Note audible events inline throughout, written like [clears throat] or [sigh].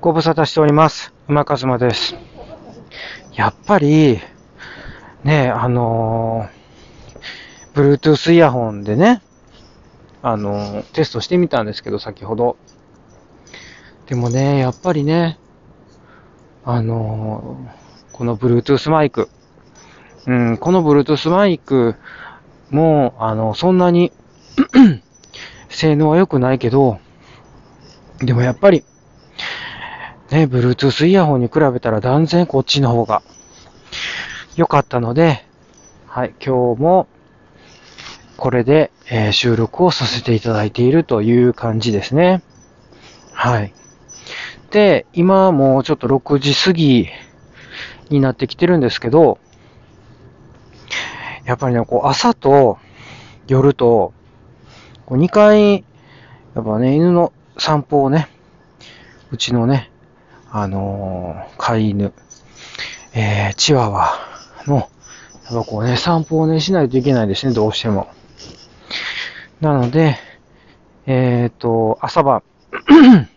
ご無沙汰しております。馬かずまです。やっぱり、ね、あのー、Bluetooth イヤホンでね、あのー、テストしてみたんですけど、先ほど。でもね、やっぱりね、あのー、この Bluetooth マイク、うん、この Bluetooth マイクも、あの、そんなに [clears throat] 性能は良くないけど、でもやっぱり、ね、Bluetooth イヤホンに比べたら断然こっちの方が良かったので、はい、今日もこれで、えー収録をさせていただいているという感じですね。はい。で、今もうちょっと6時過ぎになってきてるんですけど、やっぱりね、こう朝と夜と、こう2回、やっぱね、犬の散歩をね、うちのね、あのー飼い犬、えー、チワワの、やっぱこうね、散歩をね、しないといけないですね、どうしても。なので、えっ、と、朝晩、[clears throat]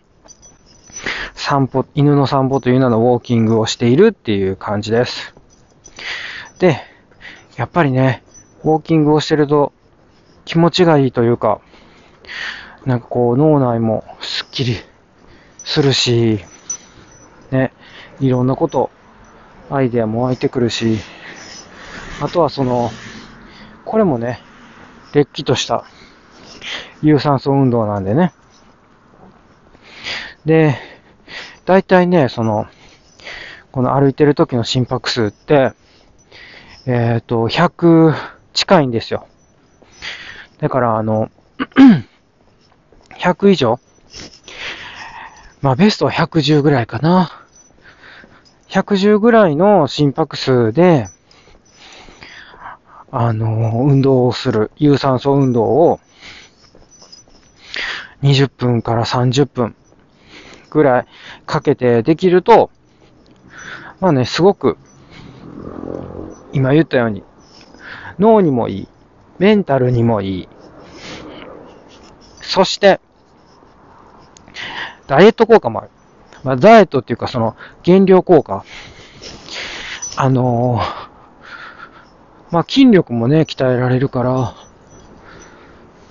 散歩、犬の散歩という名のウォーキングをしているっていう感じです。で、やっぱりね、ウォーキングをしてると気持ちがいいというか、なんかこう脳内もスッキリするし、ね、いろんなこと、アイデアも湧いてくるし、あとはその、これもね、れっきとした有酸素運動なんでね。で、大体ね、その、この歩いてる時の心拍数って、えっ、と、100近いんですよ。だから、あの、[clears throat] 100以上まあ、ベストは110ぐらいかな。110ぐらいの心拍数で、あの、運動をする、有酸素運動を、20分から30分ぐらいかけてできると、まあね、すごく、今言ったように、脳にもいい、メンタルにもいい、そして、ダイエット効果もある。まあ、ダイエットっていうか、その、減量効果。あのーまあ、筋力もね、鍛えられるから、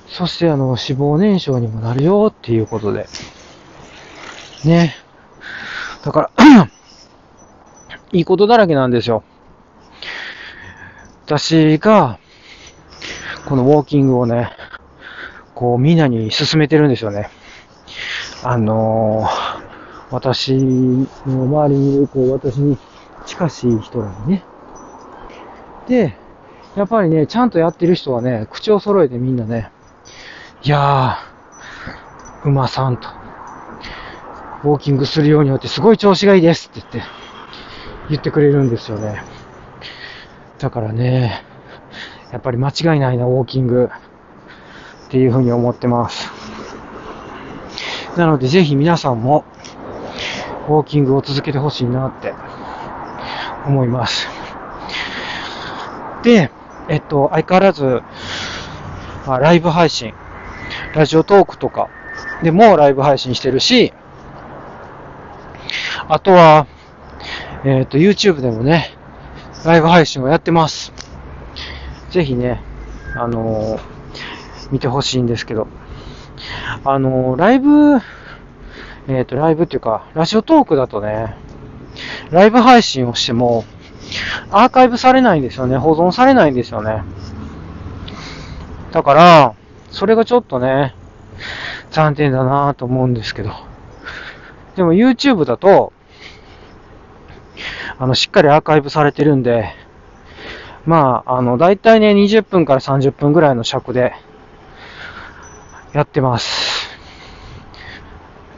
そして、あの、脂肪燃焼にもなるよっていうことで。ね。だから、[clears throat] いいことだらけなんですよ。私が、このウォーキングをね、こう、みんなに勧めてるんですよね。あのー私の周りにいる、こう、私に近しい人らにね。で、やっぱりね、ちゃんとやってる人はね、口を揃えてみんなね、いやー、馬さんと、ウォーキングするようによってすごい調子がいいですって言って、言ってくれるんですよね。だからね、やっぱり間違いないな、ウォーキング。っていうふうに思ってます。なので、ぜひ皆さんも、ウォーキングを続けてほしいなって思います。で、えっと、相変わらず、まあ、ライブ配信、ラジオトークとかでもライブ配信してるし、あとは、えっと、YouTube でもね、ライブ配信をやってます。ぜひね、あのー見てほしいんですけど、あのライブ、えっ、と、ライブっていうか、ラジオトークだとね、ライブ配信をしても、アーカイブされないんですよね。保存されないんですよね。だから、それがちょっとね、残念だなぁと思うんですけど。でも YouTube だと、あの、しっかりアーカイブされてるんで、まあ、あの、だいたいね、20分から30分ぐらいの尺で、やってます。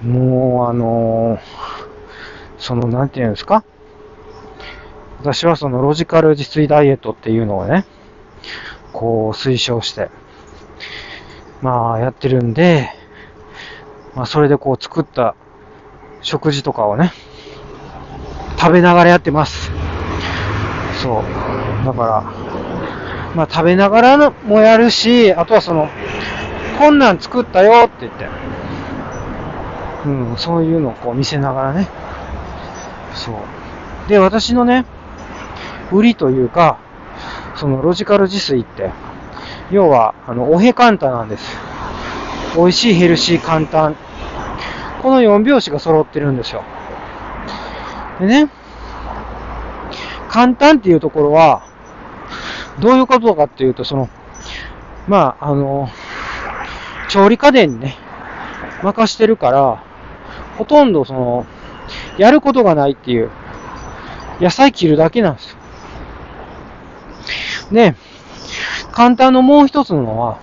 もう、あのーその、なんていうんですか？私はそのロジカル自炊ダイエットっていうのをね、こう推奨して、まあやってるんで、まあそれでこう作った食事とかをね、食べながらやってます。そう。だから、まあ食べながらもやるし、あとはその、こんなん作ったよって言って、うん、そういうのをこう見せながらね。そう。で、私のね、売りというか、そのロジカル自炊って、要は、あの、おへ簡単なんです。美味しい、ヘルシー、簡単。この4拍子が揃ってるんですよ。でね、簡単っていうところは、どういうことかっていうと、その、まあ、あの、調理家電にね、任してるから、ほとんどその、やることがないっていう、野菜切るだけなんですよ。で、簡単のもう一つのは、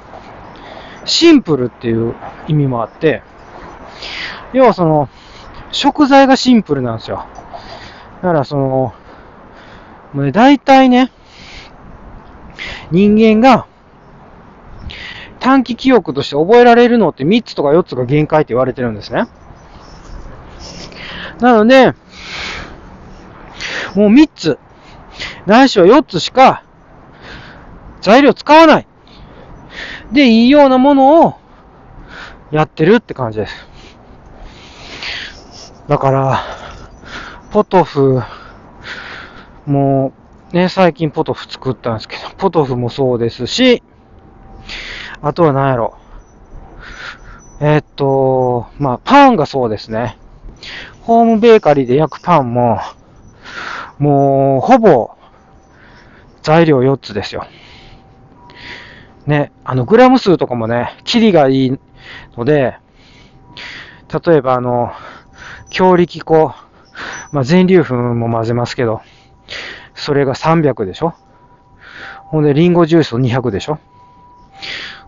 シンプルっていう意味もあって、要はその、食材がシンプルなんですよ。だからその、もうね、大体ね、人間が短期記憶として覚えられるのって3つとか4つが限界って言われてるんですね。なので、もう3つ、ないしは4つしか材料使わない。で、いいようなものをやってるって感じです。だから、ポトフ、もう、ね、最近ポトフ作ったんですけど、ポトフもそうですし、あとは何やろ。えー、っと、まあ、パンがそうですね。ホームベーカリーで焼くパンも、もう、ほぼ、材料4つですよ。ね、あの、グラム数とかもね、キリがいいので、例えばあの、強力粉、まあ、全粒粉も混ぜますけど、それが300でしょ？ほんで、リンゴジュース200でしょ？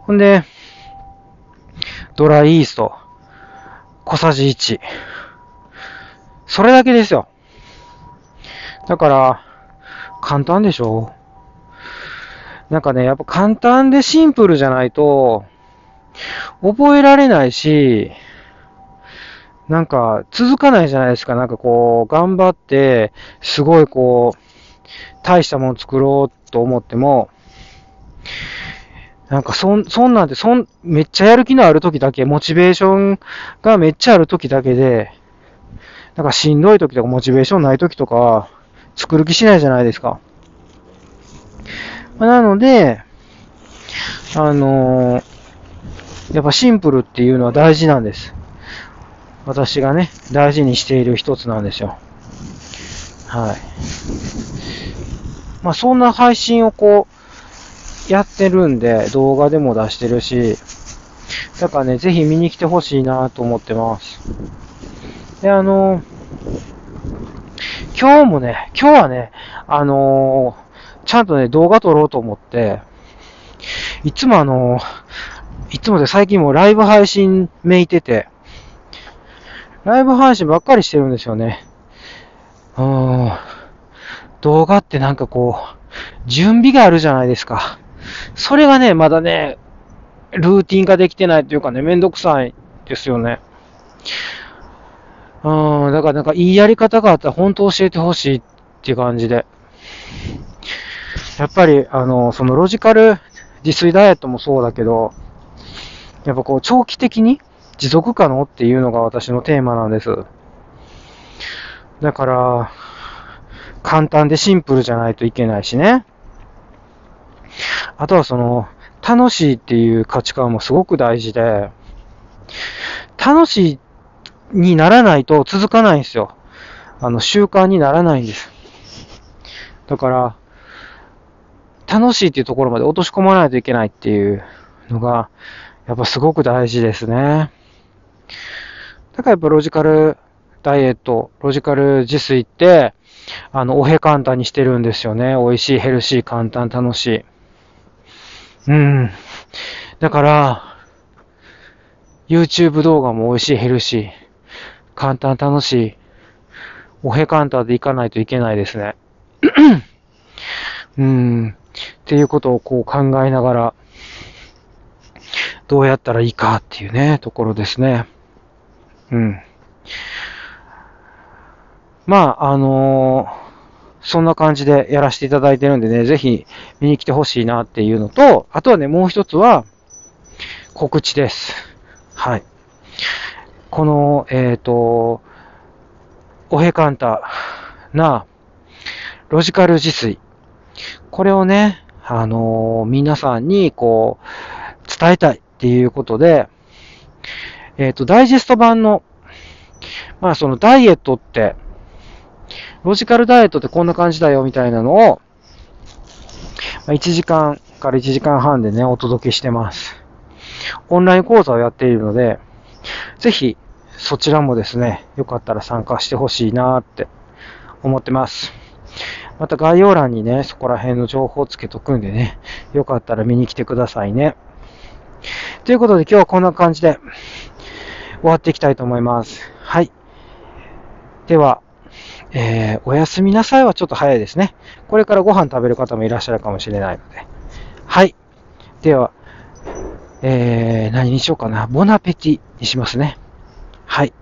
ほんで、ドライイースト、小さじ1。それだけですよ。だから、簡単でしょなんかね、やっぱ簡単でシンプルじゃないと、覚えられないし、なんか続かないじゃないですか。なんかこう、頑張って、すごいこう、大したもの作ろうと思っても、なんかそん、そんなんて、そん、めっちゃやる気のある時だけ、モチベーションがめっちゃある時だけで、なんかしんどい時とかモチベーションない時とか、作る気しないじゃないですか。まなので、あのー、やっぱシンプルっていうのは大事なんです。私がね、大事にしている一つなんですよ。はい。まあそんな配信をこう、やってるんで、動画でも出してるし、だからね、ぜひ見に来てほしいなと思ってます。で、あの今日もね、今日はね、あのー、ちゃんとね、動画撮ろうと思って、いつもあのー、いつもで最近もライブ配信めいてて、ライブ配信ばっかりしてるんですよね。うん。動画ってなんかこう、準備があるじゃないですか。それがね、まだね、ルーティン化できてないというかね、めんどくさいですよね。うん、だからなんかいいやり方があったら本当教えてほしいっていう感じで。やっぱり、あの、そのロジカル自炊ダイエットもそうだけど、やっぱこう長期的に持続可能っていうのが私のテーマなんです。だから、簡単でシンプルじゃないといけないしね。あとはその、楽しいっていう価値観もすごく大事で、楽しいにならないと続かないんですよ。あの、習慣にならないんです。だから、楽しいっていうところまで落とし込まないといけないっていうのが、やっぱすごく大事ですね。だからやっぱロジカルダイエット、ロジカル自炊って、あの、おへ簡単にしてるんですよね。美味しい、ヘルシー、簡単、楽しい。うん。だから、YouTube 動画も美味しい、ヘルシー。簡単、楽しい。おへ簡単でいかないといけないですね。[clears throat] うん。っていうことをこう考えながら、どうやったらいいかっていうね、ところですね。うん。まあ、あのーそんな感じでやらせていただいてるんでね、ぜひ見に来てほしいなっていうのと、あとはね、もう一つは告知です。はい。この、えっ、と、おへかんたな、ロジカル自炊。これをね、あのー皆さんに、こう、伝えたいっていうことで、えっ、と、ダイジェスト版の、まあ、そのダイエットって、ロジカルダイエットってこんな感じだよみたいなのを、ま1時間から1時間半でね、お届けしてます。オンライン講座をやっているので、ぜひ、そちらもですね、よかったら参加してほしいなって思ってます。また概要欄にね、そこら辺の情報をつけとくんでね、よかったら見に来てくださいね。ということで今日はこんな感じで終わっていきたいと思います。はい。では、えー、おやすみなさいはちょっと早いですね。これからご飯食べる方もいらっしゃるかもしれないので。はい。では、えー、何にしようかな。ボナペティにしますね。はい。